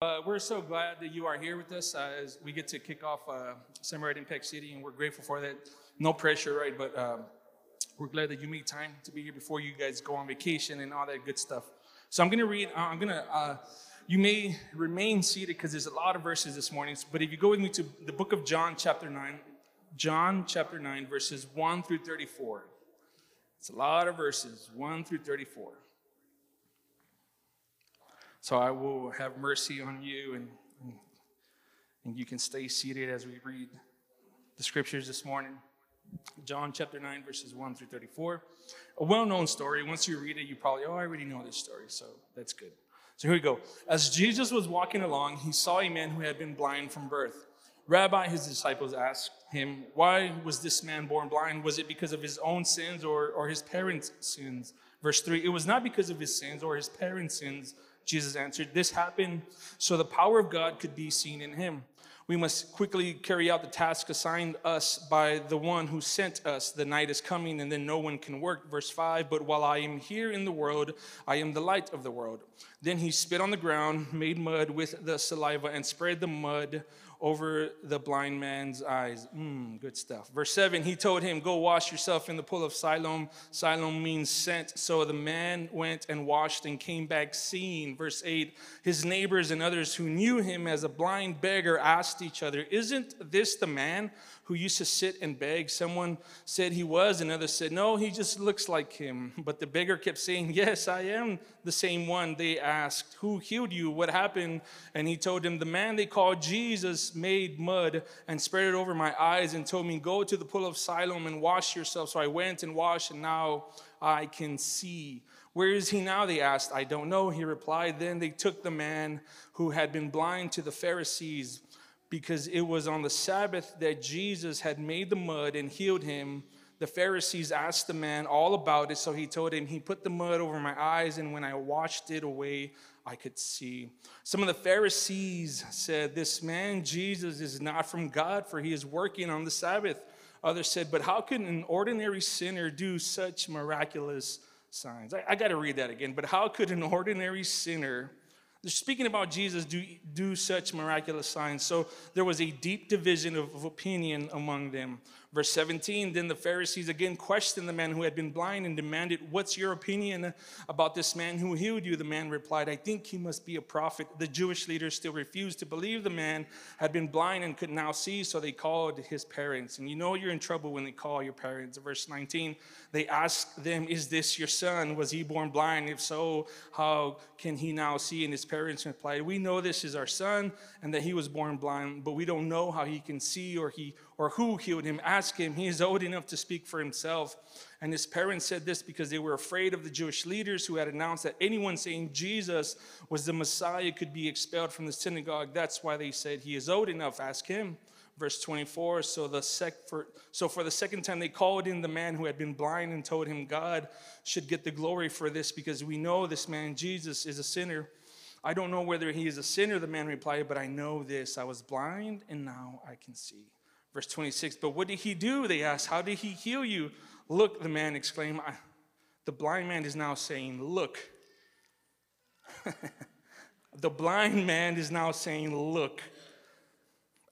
Uh, we're so glad that you are here with us uh, as we get to kick off uh, Summer at Impact City, and we're grateful for that. No pressure, right? But um, we're glad that you made time to be here before you guys go on vacation and all that good stuff. So I'm going to read, uh, I'm going to, uh, you may remain seated because there's a lot of verses this morning. But if you go with me to the book of John, chapter 9, John chapter 9, verses 1 through 34. It's a lot of verses, 1 through 34. So I will have mercy on you, and, and, and you can stay seated as we read the scriptures this morning. John chapter 9, verses 1 through 34. A well known story. Once you read it, you probably, oh, I already know this story, so that's good. So here we go. As Jesus was walking along, he saw a man who had been blind from birth. Rabbi, his disciples asked him, Why was this man born blind? Was it because of his own sins or, or his parents' sins? Verse 3 It was not because of his sins or his parents' sins Jesus answered, This happened so the power of God could be seen in him. We must quickly carry out the task assigned us by the one who sent us. The night is coming, and then no one can work. Verse 5 But while I am here in the world, I am the light of the world. Then he spit on the ground, made mud with the saliva, and spread the mud over the blind man's eyes. Mm, good stuff. Verse 7 He told him, Go wash yourself in the pool of Siloam. Siloam means sent. So the man went and washed and came back seeing. Verse 8 His neighbors and others who knew him as a blind beggar asked each other, Isn't this the man who used to sit and beg? Someone said he was, and others said, No, he just looks like him. But the beggar kept saying, Yes, I am the same one. They asked, Who healed you? What happened? And he told them, The man they called Jesus made mud and spread it over my eyes and told me, Go to the pool of Siloam and wash yourself. So I went and washed, and now I can see. Where is he now? They asked. I don't know. He replied. Then they took the man who had been blind to the Pharisees because it was on the Sabbath that Jesus had made the mud and healed him. The Pharisees asked the man all about it, so he told him, He put the mud over my eyes, and when I washed it away, I could see. Some of the Pharisees said, This man, Jesus, is not from God, for he is working on the Sabbath. Others said, But how can an ordinary sinner do such miraculous signs? I, I got to read that again. But how could an ordinary sinner, speaking about Jesus, do, do such miraculous signs? So there was a deep division of, of opinion among them. Verse 17 Then the Pharisees again questioned the man who had been blind and demanded, What's your opinion about this man who healed you? The man replied, I think he must be a prophet. The Jewish leaders still refused to believe the man had been blind and could now see, so they called his parents. And you know you're in trouble when they call your parents. Verse 19 They asked them, Is this your son? Was he born blind? If so, how can he now see? And his parents replied, We know this is our son and that he was born blind, but we don't know how he can see or he or who healed him, ask him. He is old enough to speak for himself. And his parents said this because they were afraid of the Jewish leaders who had announced that anyone saying Jesus was the Messiah could be expelled from the synagogue. That's why they said, He is old enough, ask him. Verse 24 so, the sec- for, so for the second time they called in the man who had been blind and told him God should get the glory for this because we know this man Jesus is a sinner. I don't know whether he is a sinner, the man replied, but I know this. I was blind and now I can see. Verse 26, but what did he do? They asked, How did he heal you? Look, the man exclaimed. The blind man is now saying, Look. the blind man is now saying, Look.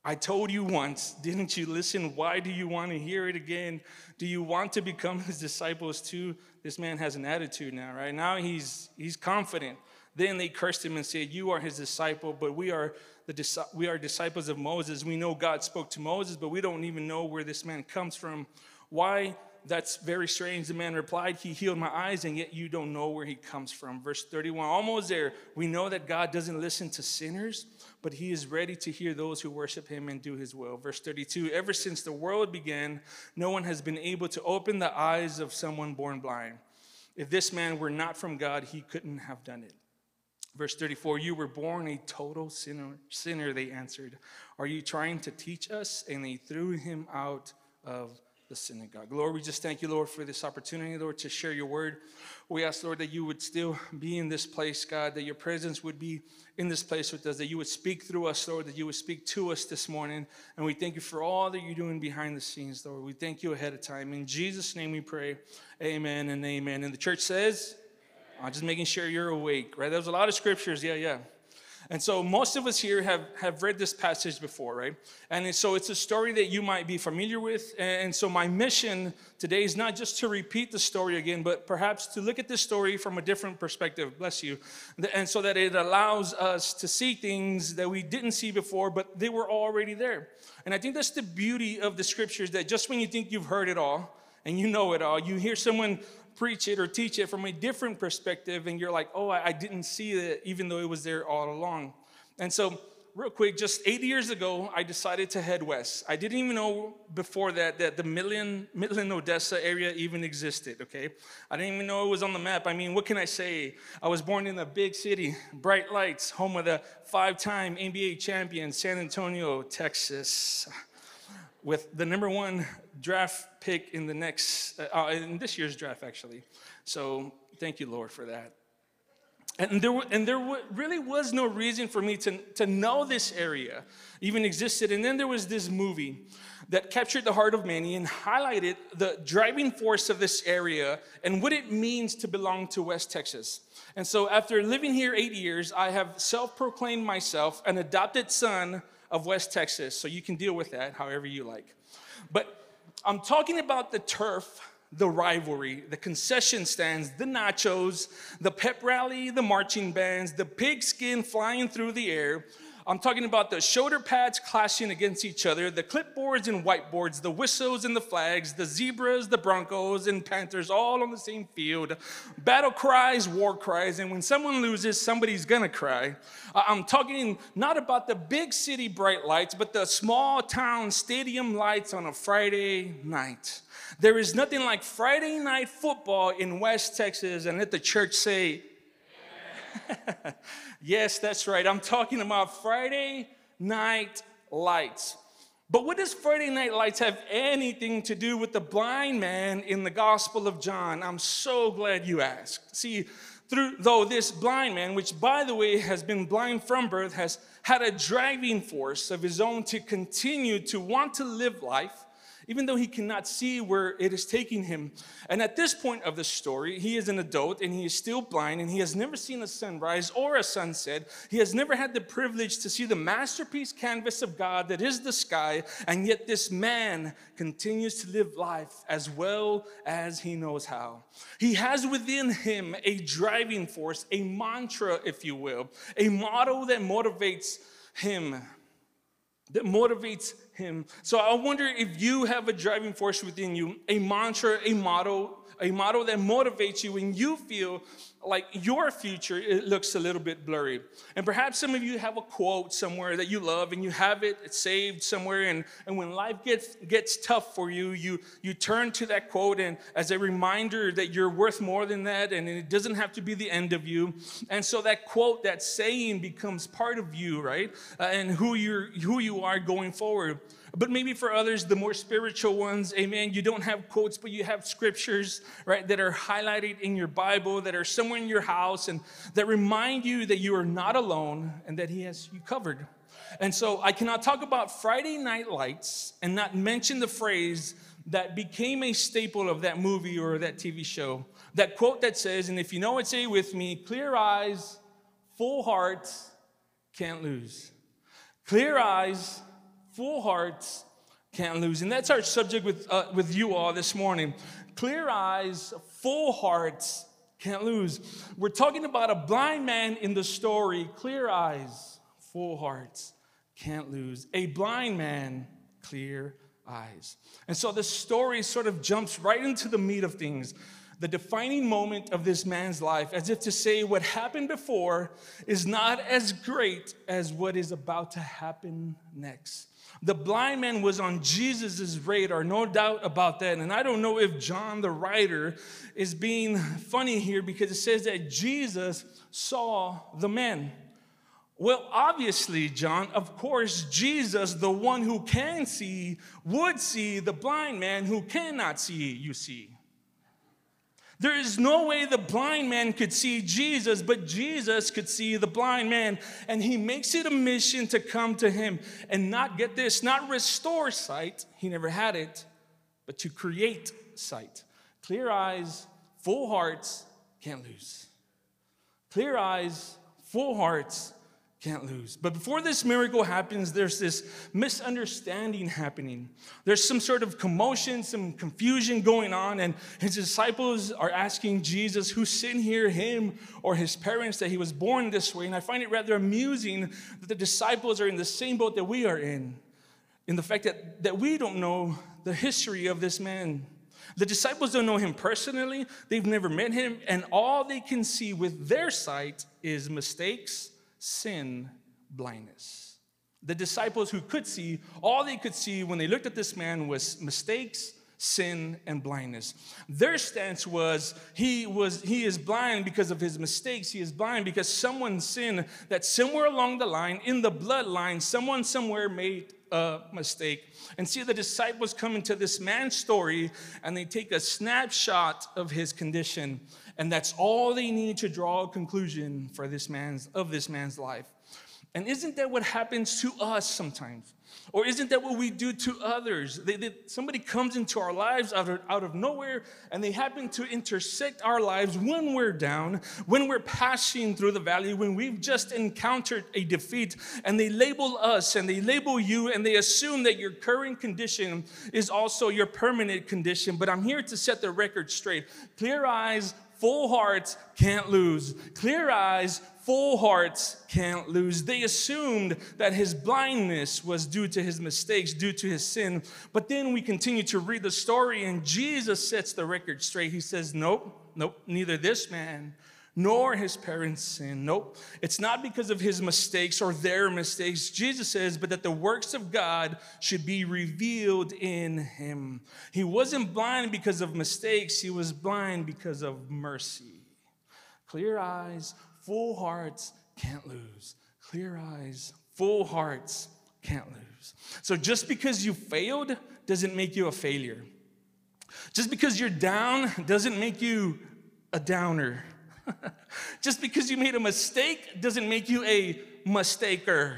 I told you once, didn't you listen? Why do you want to hear it again? Do you want to become his disciples too? This man has an attitude now, right? Now he's he's confident. Then they cursed him and said, You are his disciple, but we are the, we are disciples of Moses. We know God spoke to Moses, but we don't even know where this man comes from. Why? That's very strange. The man replied, He healed my eyes, and yet you don't know where he comes from. Verse 31, almost there. We know that God doesn't listen to sinners, but he is ready to hear those who worship him and do his will. Verse 32, ever since the world began, no one has been able to open the eyes of someone born blind. If this man were not from God, he couldn't have done it. Verse 34, you were born a total sinner, sinner, they answered. Are you trying to teach us? And they threw him out of the synagogue. Lord, we just thank you, Lord, for this opportunity, Lord, to share your word. We ask, Lord, that you would still be in this place, God, that your presence would be in this place with us, that you would speak through us, Lord, that you would speak to us this morning. And we thank you for all that you're doing behind the scenes, Lord. We thank you ahead of time. In Jesus' name we pray. Amen and amen. And the church says, I'm just making sure you're awake, right? There's a lot of scriptures, yeah, yeah. And so most of us here have, have read this passage before, right? And so it's a story that you might be familiar with. And so my mission today is not just to repeat the story again, but perhaps to look at this story from a different perspective, bless you. And so that it allows us to see things that we didn't see before, but they were already there. And I think that's the beauty of the scriptures that just when you think you've heard it all and you know it all, you hear someone preach it or teach it from a different perspective, and you're like, oh, I, I didn't see it, even though it was there all along. And so, real quick, just eight years ago, I decided to head west. I didn't even know before that that the Midland, Midland, Odessa area even existed, okay? I didn't even know it was on the map. I mean, what can I say? I was born in a big city, bright lights, home of the five time NBA champion, San Antonio, Texas with the number one draft pick in the next, uh, uh, in this year's draft, actually. So thank you, Lord, for that. And there, and there really was no reason for me to, to know this area even existed. And then there was this movie that captured the heart of many and highlighted the driving force of this area and what it means to belong to West Texas. And so, after living here eight years, I have self proclaimed myself an adopted son of West Texas, so you can deal with that however you like. But I'm talking about the turf, the rivalry, the concession stands, the nachos, the pep rally, the marching bands, the pigskin flying through the air, I'm talking about the shoulder pads clashing against each other, the clipboards and whiteboards, the whistles and the flags, the zebras, the broncos, and panthers all on the same field. Battle cries, war cries, and when someone loses, somebody's gonna cry. I'm talking not about the big city bright lights, but the small town stadium lights on a Friday night. There is nothing like Friday night football in West Texas, and let the church say, yes, that's right. I'm talking about Friday night lights. But what does Friday Night Lights have anything to do with the blind man in the Gospel of John? I'm so glad you asked. See, through though this blind man, which by the way has been blind from birth, has had a driving force of his own to continue to want to live life, even though he cannot see where it is taking him. And at this point of the story, he is an adult and he is still blind and he has never seen a sunrise or a sunset. He has never had the privilege to see the masterpiece canvas of God that is the sky. And yet, this man continues to live life as well as he knows how. He has within him a driving force, a mantra, if you will, a motto that motivates him that motivates him. So I wonder if you have a driving force within you, a mantra, a motto, a motto that motivates you when you feel like your future it looks a little bit blurry. And perhaps some of you have a quote somewhere that you love and you have it it's saved somewhere and, and when life gets gets tough for you, you you turn to that quote and as a reminder that you're worth more than that and it doesn't have to be the end of you. And so that quote, that saying becomes part of you, right? Uh, and who you're who you are going forward. But maybe for others, the more spiritual ones, amen, you don't have quotes, but you have scriptures, right, that are highlighted in your Bible, that are somewhere in your house, and that remind you that you are not alone and that He has you covered. And so I cannot talk about Friday Night Lights and not mention the phrase that became a staple of that movie or that TV show. That quote that says, and if you know it, say with me clear eyes, full hearts, can't lose. Clear eyes, full hearts can't lose. And that's our subject with, uh, with you all this morning. Clear eyes, full hearts can't lose. We're talking about a blind man in the story, clear eyes, full hearts can't lose. A blind man, clear eyes. And so the story sort of jumps right into the meat of things the defining moment of this man's life, as if to say what happened before is not as great as what is about to happen next. The blind man was on Jesus' radar, no doubt about that. And I don't know if John, the writer, is being funny here because it says that Jesus saw the man. Well, obviously, John, of course, Jesus, the one who can see, would see the blind man who cannot see, you see. There is no way the blind man could see Jesus, but Jesus could see the blind man. And he makes it a mission to come to him and not get this, not restore sight, he never had it, but to create sight. Clear eyes, full hearts, can't lose. Clear eyes, full hearts, can't lose. But before this miracle happens, there's this misunderstanding happening. There's some sort of commotion, some confusion going on, and his disciples are asking Jesus, who sin here, him or his parents, that he was born this way. And I find it rather amusing that the disciples are in the same boat that we are in, in the fact that, that we don't know the history of this man. The disciples don't know him personally, they've never met him, and all they can see with their sight is mistakes sin, blindness. The disciples who could see, all they could see when they looked at this man was mistakes, sin and blindness. Their stance was he was he is blind because of his mistakes. He is blind because someone sinned that somewhere along the line in the bloodline someone somewhere made a mistake. And see the disciples come into this man's story and they take a snapshot of his condition and that's all they need to draw a conclusion for this man's of this man's life. And isn't that what happens to us sometimes? Or isn't that what we do to others? They, they, somebody comes into our lives out of, out of nowhere and they happen to intersect our lives when we're down, when we're passing through the valley, when we've just encountered a defeat, and they label us and they label you and they assume that your current condition is also your permanent condition. But I'm here to set the record straight. Clear eyes, full hearts can't lose. Clear eyes, full hearts can't lose. They assumed that his blindness was due to his mistakes, due to his sin. But then we continue to read the story, and Jesus sets the record straight. He says, Nope, nope, neither this man nor his parents' sin. Nope. It's not because of his mistakes or their mistakes. Jesus says, but that the works of God should be revealed in him. He wasn't blind because of mistakes, he was blind because of mercy. Clear eyes, full hearts can't lose. Clear eyes, full hearts can't lose. So just because you failed doesn't make you a failure. Just because you're down doesn't make you a downer. Just because you made a mistake doesn't make you a mistaker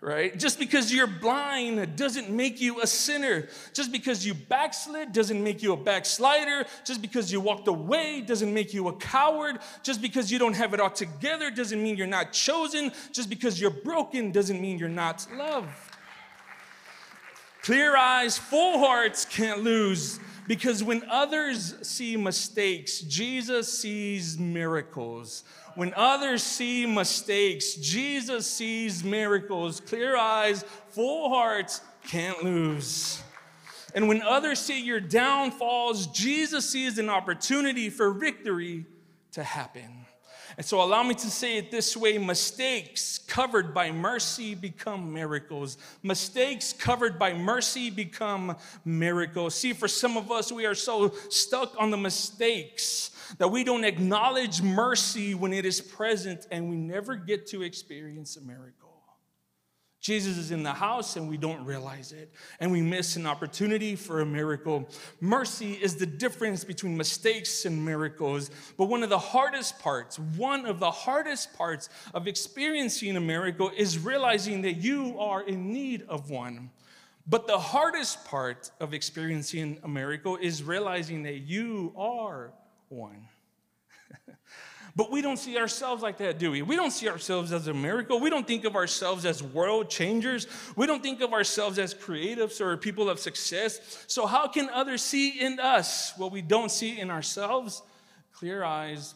right? Just because you're blind doesn't make you a sinner. Just because you backslid doesn't make you a backslider. Just because you walked away doesn't make you a coward. Just because you don't have it all together doesn't mean you're not chosen. Just because you're broken doesn't mean you're not loved. Clear eyes, full hearts can't lose. Because when others see mistakes, Jesus sees miracles. When others see mistakes, Jesus sees miracles. Clear eyes, full hearts can't lose. And when others see your downfalls, Jesus sees an opportunity for victory to happen. And so, allow me to say it this way mistakes covered by mercy become miracles. Mistakes covered by mercy become miracles. See, for some of us, we are so stuck on the mistakes that we don't acknowledge mercy when it is present and we never get to experience a miracle. Jesus is in the house and we don't realize it, and we miss an opportunity for a miracle. Mercy is the difference between mistakes and miracles. But one of the hardest parts, one of the hardest parts of experiencing a miracle is realizing that you are in need of one. But the hardest part of experiencing a miracle is realizing that you are one. But we don't see ourselves like that, do we? We don't see ourselves as a miracle. We don't think of ourselves as world changers. We don't think of ourselves as creatives or people of success. So, how can others see in us what we don't see in ourselves? Clear eyes,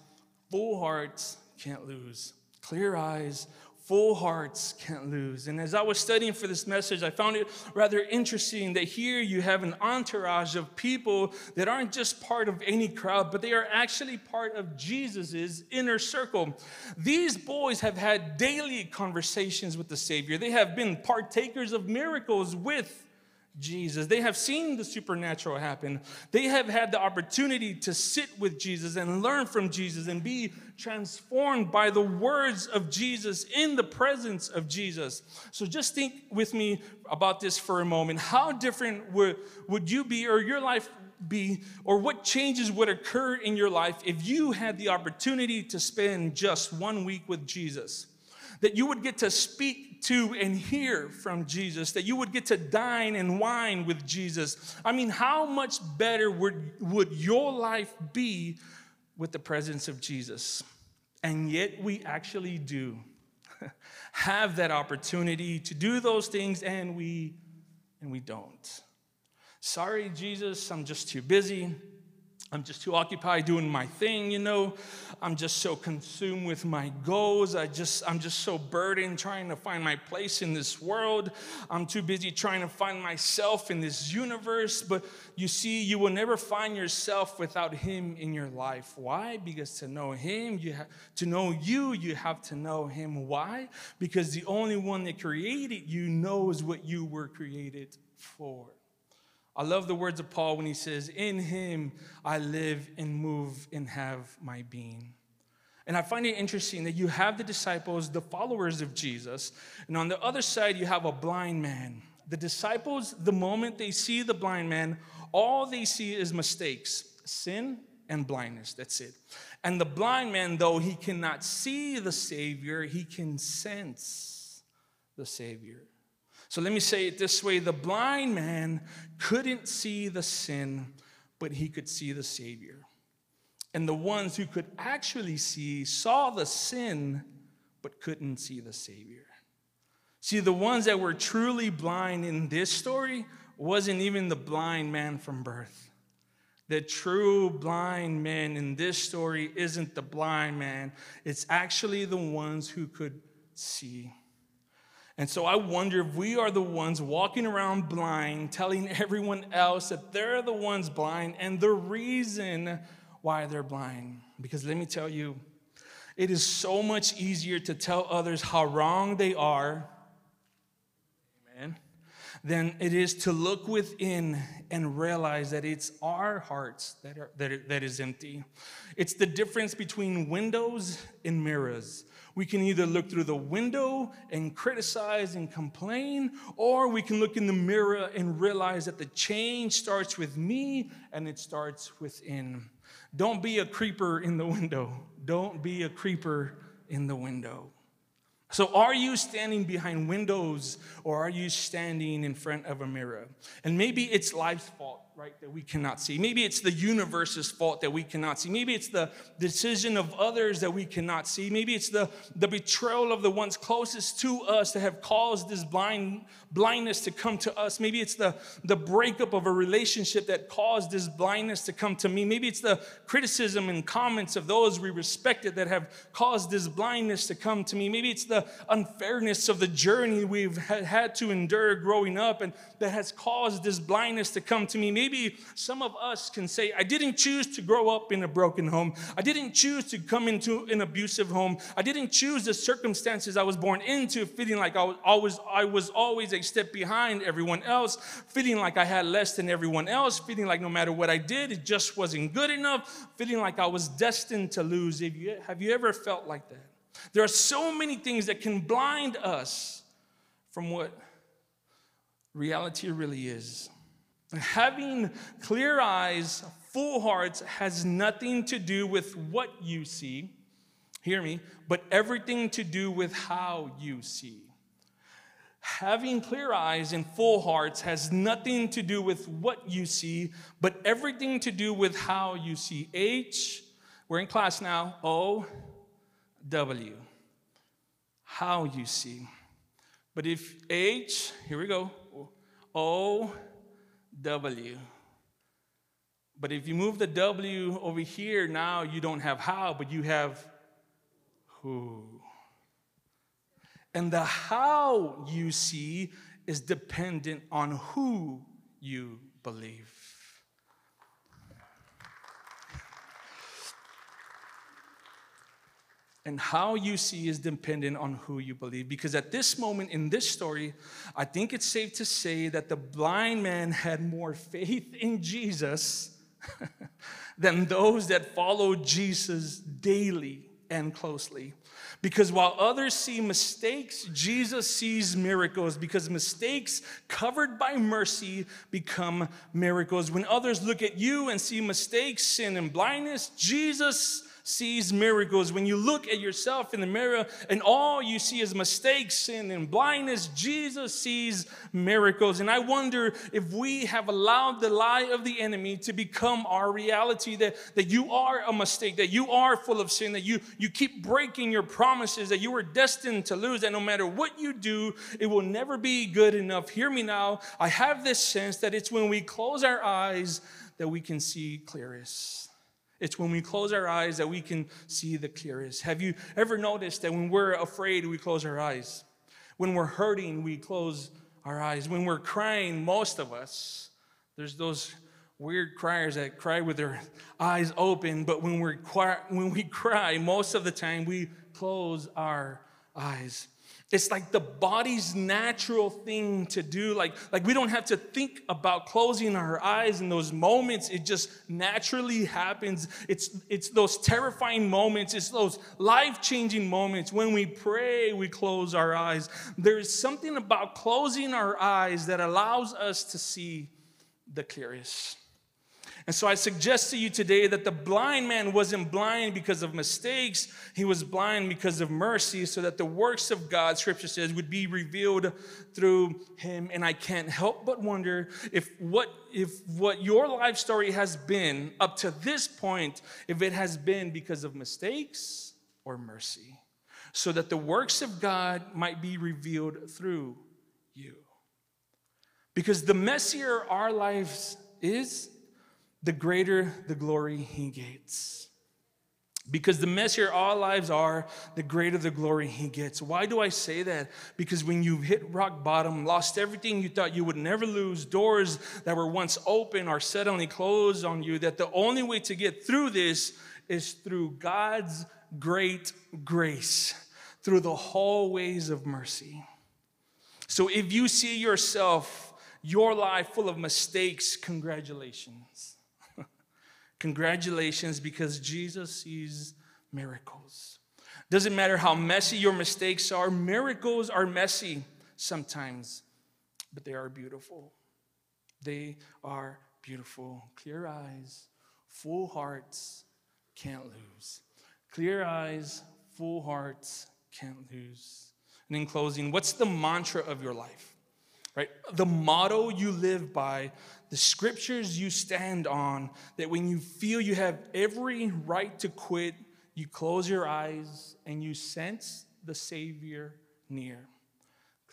full hearts can't lose. Clear eyes, full hearts can't lose. And as I was studying for this message, I found it rather interesting that here you have an entourage of people that aren't just part of any crowd, but they are actually part of Jesus's inner circle. These boys have had daily conversations with the Savior, they have been partakers of miracles with Jesus. They have seen the supernatural happen. They have had the opportunity to sit with Jesus and learn from Jesus and be transformed by the words of Jesus in the presence of Jesus. So just think with me about this for a moment. How different would, would you be or your life be, or what changes would occur in your life if you had the opportunity to spend just one week with Jesus? That you would get to speak to and hear from Jesus, that you would get to dine and wine with Jesus. I mean, how much better would, would your life be with the presence of Jesus? And yet we actually do. have that opportunity to do those things and we and we don't. Sorry, Jesus, I'm just too busy. I'm just too occupied doing my thing, you know. I'm just so consumed with my goals. I just I'm just so burdened trying to find my place in this world. I'm too busy trying to find myself in this universe, but you see you will never find yourself without him in your life. Why? Because to know him, you have to know you, you have to know him. Why? Because the only one that created you knows what you were created for. I love the words of Paul when he says, In him I live and move and have my being. And I find it interesting that you have the disciples, the followers of Jesus, and on the other side, you have a blind man. The disciples, the moment they see the blind man, all they see is mistakes, sin, and blindness. That's it. And the blind man, though he cannot see the Savior, he can sense the Savior. So let me say it this way the blind man couldn't see the sin, but he could see the Savior. And the ones who could actually see saw the sin, but couldn't see the Savior. See, the ones that were truly blind in this story wasn't even the blind man from birth. The true blind man in this story isn't the blind man, it's actually the ones who could see. And so I wonder if we are the ones walking around blind, telling everyone else that they're the ones blind and the reason why they're blind. Because let me tell you, it is so much easier to tell others how wrong they are, amen, than it is to look within and realize that it's our hearts that, are, that, are, that is empty. It's the difference between windows and mirrors. We can either look through the window and criticize and complain, or we can look in the mirror and realize that the change starts with me and it starts within. Don't be a creeper in the window. Don't be a creeper in the window. So, are you standing behind windows or are you standing in front of a mirror? And maybe it's life's fault right, that we cannot see. Maybe it's the universe's fault that we cannot see. Maybe it's the decision of others that we cannot see. Maybe it's the, the betrayal of the ones closest to us that have caused this blind, blindness to come to us. Maybe it's the, the breakup of a relationship that caused this blindness to come to me. Maybe it's the criticism and comments of those we respected that have caused this blindness to come to me. Maybe it's the unfairness of the journey we've had to endure growing up and that has caused this blindness to come to me. Maybe maybe some of us can say, I didn't choose to grow up in a broken home. I didn't choose to come into an abusive home. I didn't choose the circumstances I was born into, feeling like I was always, I was always a step behind everyone else, feeling like I had less than everyone else, feeling like no matter what I did, it just wasn't good enough, feeling like I was destined to lose. Have you, have you ever felt like that? There are so many things that can blind us from what reality really is. Having clear eyes, full hearts has nothing to do with what you see, hear me, but everything to do with how you see. Having clear eyes and full hearts has nothing to do with what you see, but everything to do with how you see. H, we're in class now, O, W, how you see. But if H, here we go, O, W. But if you move the W over here, now you don't have how, but you have who. And the how you see is dependent on who you believe. And how you see is dependent on who you believe. Because at this moment in this story, I think it's safe to say that the blind man had more faith in Jesus than those that followed Jesus daily and closely. Because while others see mistakes, Jesus sees miracles because mistakes covered by mercy become miracles. When others look at you and see mistakes, sin, and blindness, Jesus sees miracles. When you look at yourself in the mirror and all you see is mistakes, sin, and blindness, Jesus sees miracles. And I wonder if we have allowed the lie of the enemy to become our reality that, that you are a mistake, that you are full of sin, that you, you keep breaking your promises, that you were destined to lose, that no matter what you do, it will never be good enough. Hear me now. I have this sense that it's when we close our eyes that we can see clearest. It's when we close our eyes that we can see the clearest. Have you ever noticed that when we're afraid, we close our eyes? When we're hurting, we close our eyes. When we're crying, most of us, there's those weird criers that cry with their eyes open, but when, we're, when we cry, most of the time we close our eyes. It's like the body's natural thing to do. Like, like we don't have to think about closing our eyes in those moments. It just naturally happens. It's, it's those terrifying moments. It's those life-changing moments. When we pray, we close our eyes. There is something about closing our eyes that allows us to see the clearest. And so I suggest to you today that the blind man wasn't blind because of mistakes, he was blind because of mercy, so that the works of God, scripture says, would be revealed through him. And I can't help but wonder if what if what your life story has been up to this point, if it has been because of mistakes or mercy, so that the works of God might be revealed through you. Because the messier our lives is, the greater the glory he gets. Because the messier our lives are, the greater the glory he gets. Why do I say that? Because when you've hit rock bottom, lost everything you thought you would never lose, doors that were once open are suddenly closed on you, that the only way to get through this is through God's great grace, through the hallways of mercy. So if you see yourself, your life full of mistakes, congratulations. Congratulations, because Jesus sees miracles. Doesn't matter how messy your mistakes are, miracles are messy sometimes, but they are beautiful. They are beautiful. Clear eyes, full hearts can't lose. Clear eyes, full hearts can't lose. And in closing, what's the mantra of your life? Right? The motto you live by the scriptures you stand on, that when you feel you have every right to quit, you close your eyes and you sense the Savior near.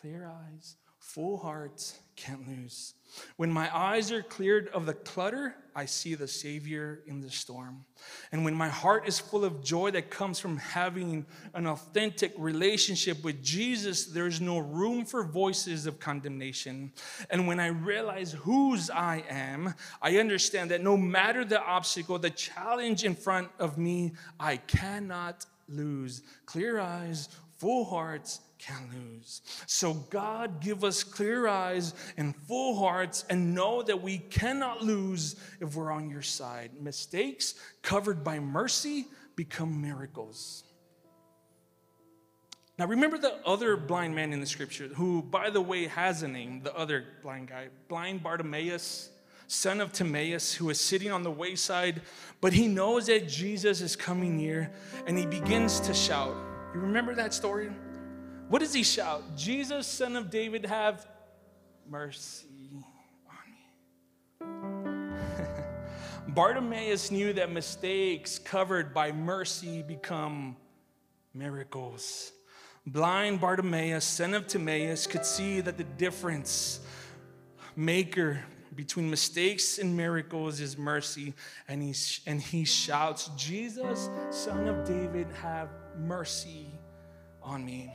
Clear eyes, full hearts, can't lose. When my eyes are cleared of the clutter, I see the Savior in the storm. And when my heart is full of joy that comes from having an authentic relationship with Jesus, there's no room for voices of condemnation. And when I realize whose I am, I understand that no matter the obstacle, the challenge in front of me, I cannot lose. Clear eyes, full hearts, can lose. So, God, give us clear eyes and full hearts and know that we cannot lose if we're on your side. Mistakes covered by mercy become miracles. Now, remember the other blind man in the scripture, who, by the way, has a name, the other blind guy, blind Bartimaeus, son of Timaeus, who is sitting on the wayside, but he knows that Jesus is coming near and he begins to shout. You remember that story? What does he shout? Jesus, son of David, have mercy on me. Bartimaeus knew that mistakes covered by mercy become miracles. Blind Bartimaeus, son of Timaeus, could see that the difference maker between mistakes and miracles is mercy. And he, and he shouts, Jesus, son of David, have mercy on me.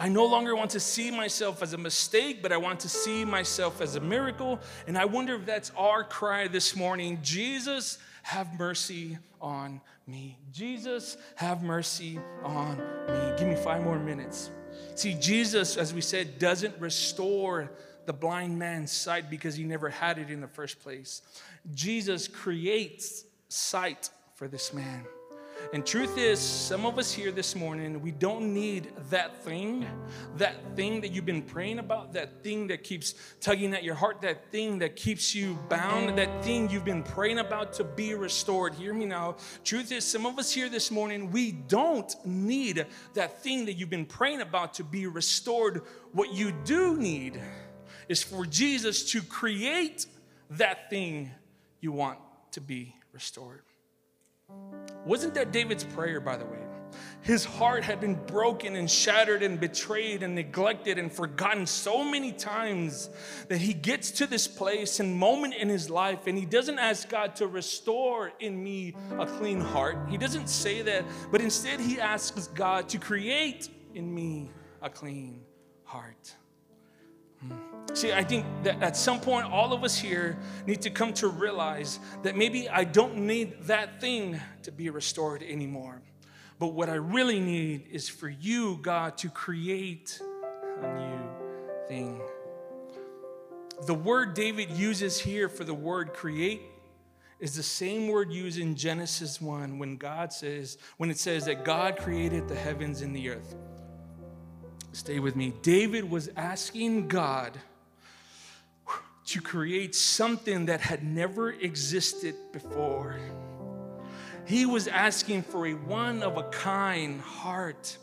I no longer want to see myself as a mistake, but I want to see myself as a miracle. And I wonder if that's our cry this morning Jesus, have mercy on me. Jesus, have mercy on me. Give me five more minutes. See, Jesus, as we said, doesn't restore the blind man's sight because he never had it in the first place. Jesus creates sight for this man. And truth is, some of us here this morning, we don't need that thing, that thing that you've been praying about, that thing that keeps tugging at your heart, that thing that keeps you bound, that thing you've been praying about to be restored. Hear me now. Truth is, some of us here this morning, we don't need that thing that you've been praying about to be restored. What you do need is for Jesus to create that thing you want to be restored. Wasn't that David's prayer, by the way? His heart had been broken and shattered and betrayed and neglected and forgotten so many times that he gets to this place and moment in his life and he doesn't ask God to restore in me a clean heart. He doesn't say that, but instead he asks God to create in me a clean heart. See, I think that at some point, all of us here need to come to realize that maybe I don't need that thing to be restored anymore. But what I really need is for you, God, to create a new thing. The word David uses here for the word create is the same word used in Genesis 1 when God says, when it says that God created the heavens and the earth. Stay with me. David was asking God to create something that had never existed before. He was asking for a one of a kind heart.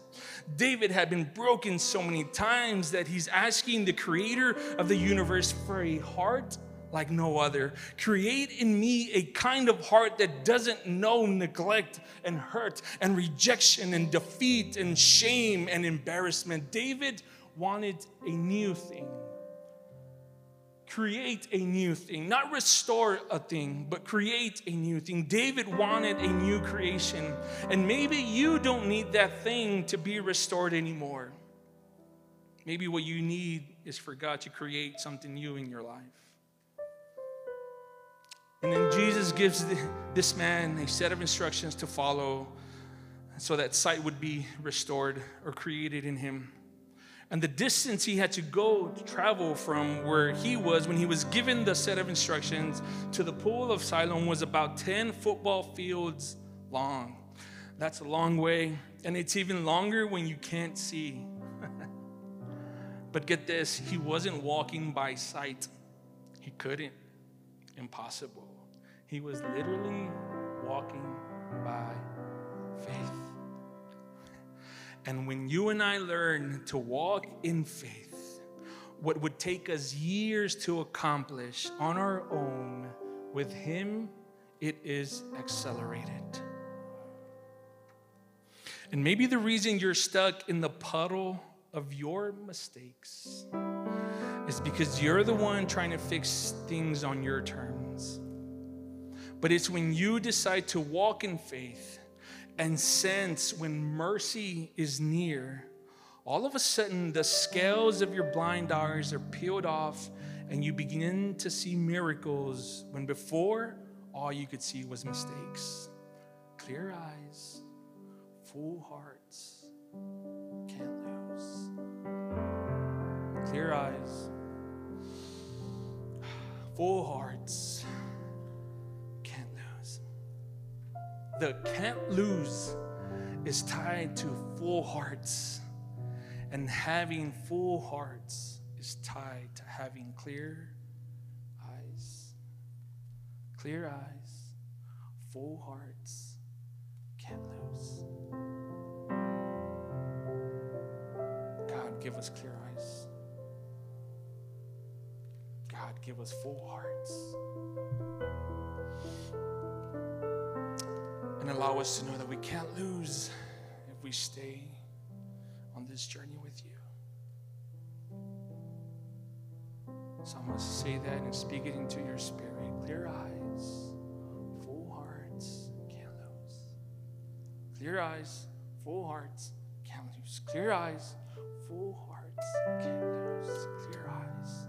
David had been broken so many times that he's asking the creator of the universe for a heart like no other. Create in me a kind of heart that doesn't know neglect and hurt and rejection and defeat and shame and embarrassment. David wanted a new thing. Create a new thing, not restore a thing, but create a new thing. David wanted a new creation, and maybe you don't need that thing to be restored anymore. Maybe what you need is for God to create something new in your life. And then Jesus gives this man a set of instructions to follow so that sight would be restored or created in him. And the distance he had to go to travel from where he was when he was given the set of instructions to the pool of Siloam was about 10 football fields long. That's a long way, and it's even longer when you can't see. but get this, he wasn't walking by sight, he couldn't. Impossible. He was literally walking by faith. And when you and I learn to walk in faith, what would take us years to accomplish on our own, with Him, it is accelerated. And maybe the reason you're stuck in the puddle of your mistakes is because you're the one trying to fix things on your terms. But it's when you decide to walk in faith and sense when mercy is near, all of a sudden the scales of your blind eyes are peeled off and you begin to see miracles when before all you could see was mistakes. Clear eyes, full hearts, can't lose. Clear eyes, full hearts the can't lose is tied to full hearts. And having full hearts is tied to having clear eyes. Clear eyes, full hearts, can't lose. God, give us clear eyes. God, give us full hearts. And allow us to know that we can't lose if we stay on this journey with you. So I'm going to say that and speak it into your spirit. Clear eyes, full hearts, can't lose. Clear eyes, full hearts, can't lose. Clear eyes, full hearts, can't lose. Clear eyes,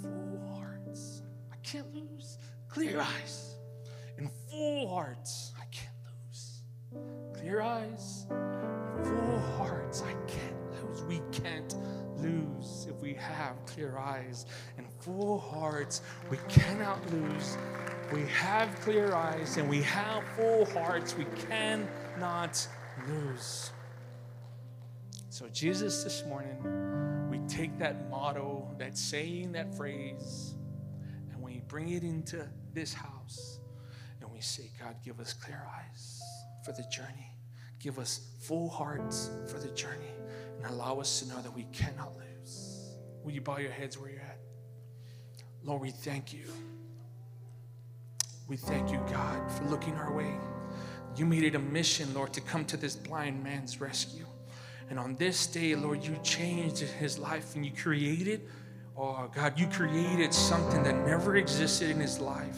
full hearts. I can't lose. Clear eyes and full hearts clear eyes, full hearts. I can't lose. We can't lose if we have clear eyes and full hearts. We cannot lose. We have clear eyes and we have full hearts. We cannot lose. So, Jesus, this morning, we take that motto, that saying, that phrase, and we bring it into this house and we say, God, give us clear eyes for the journey. Give us full hearts for the journey and allow us to know that we cannot lose. Will you bow your heads where you're at? Lord, we thank you. We thank you, God, for looking our way. You made it a mission, Lord, to come to this blind man's rescue. And on this day, Lord, you changed his life and you created, oh God, you created something that never existed in his life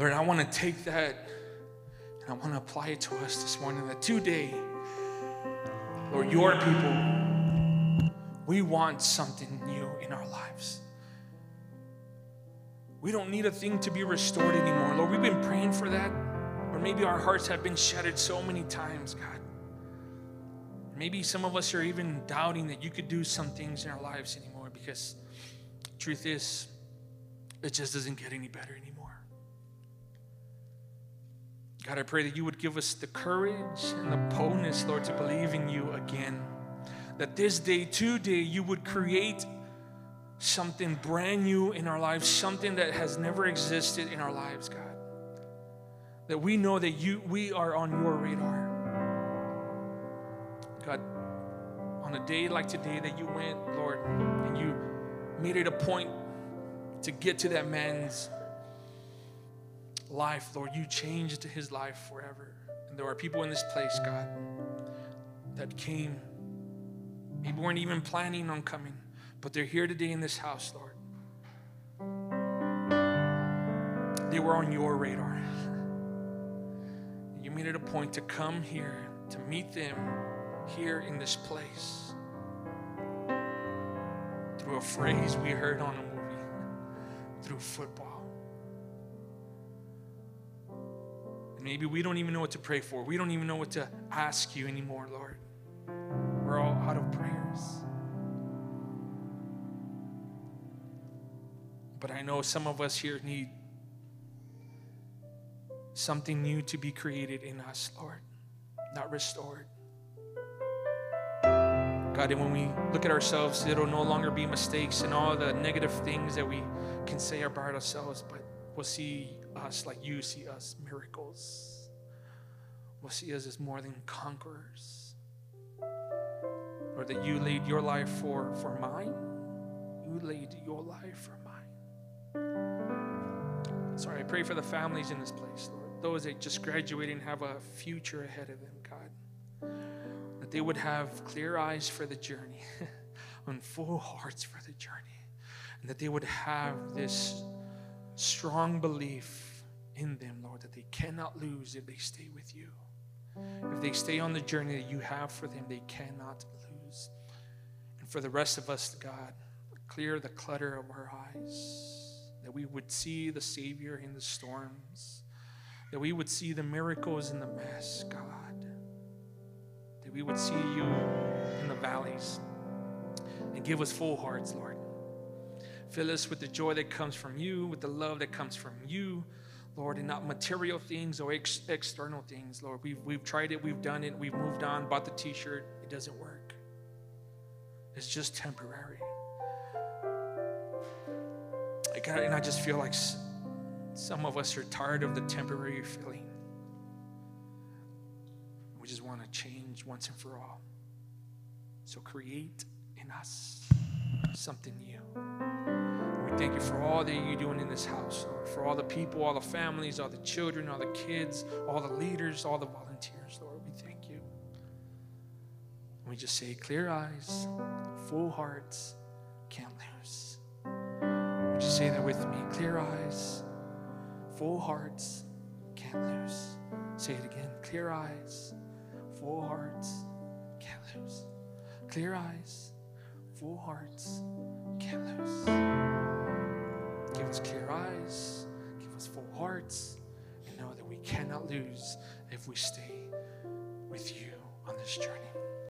Lord, I want to take that and I want to apply it to us this morning that today, Lord, your people, we want something new in our lives. We don't need a thing to be restored anymore. Lord, we've been praying for that. Or maybe our hearts have been shattered so many times, God. Maybe some of us are even doubting that you could do some things in our lives anymore because truth is, it just doesn't get any better anymore. God, I pray that you would give us the courage and the boldness, Lord, to believe in you again. That this day, today, you would create something brand new in our lives, something that has never existed in our lives, God. That we know that you we are on your radar. God, on a day like today that you went, Lord, and you made it a point to get to that man's life, Lord, you changed his life forever. And there are people in this place, God, that came, maybe weren't even planning on coming but they're here today in this house, Lord. They were on your radar. You made it a point to come here, to meet them here in this place through a phrase we heard on a movie, through football. And maybe we don't even know what to pray for. We don't even know what to ask you anymore, Lord. We're all out of prayers. But I know some of us here need something new to be created in us, Lord, not restored. God, and when we look at ourselves, it'll no longer be mistakes and all the negative things that we can say about ourselves, but we'll see us like you see us miracles. We'll see us as more than conquerors. Lord, that you laid your life for, for mine. You laid your life for mine. Sorry, I pray for the families in this place, Lord. Those that just graduated and have a future ahead of them, God. That they would have clear eyes for the journey and full hearts for the journey. And that they would have this strong belief in them, Lord, that they cannot lose if they stay with you. If they stay on the journey that you have for them, they cannot lose. And for the rest of us, God, clear the clutter of our eyes that we would see the Savior in the storms, that we would see the miracles in the mess, God, that we would see you in the valleys, and give us full hearts, Lord. Fill us with the joy that comes from you, with the love that comes from you, Lord, and not material things or ex- external things, Lord. We've, we've tried it, we've done it, we've moved on, bought the t shirt, it doesn't work. It's just temporary. And I just feel like some of us are tired of the temporary feeling. We just want to change once and for all. So create in us something new. Thank you for all that you're doing in this house, Lord, for all the people, all the families, all the children, all the kids, all the leaders, all the volunteers, Lord. We thank you. We just say, clear eyes, full hearts, can't lose. Would you say that with me? Clear eyes, full hearts, can't lose. Say it again. Clear eyes, full hearts, can't lose. Clear eyes, full hearts, can't lose. Us clear eyes, give us full hearts, and know that we cannot lose if we stay with you on this journey.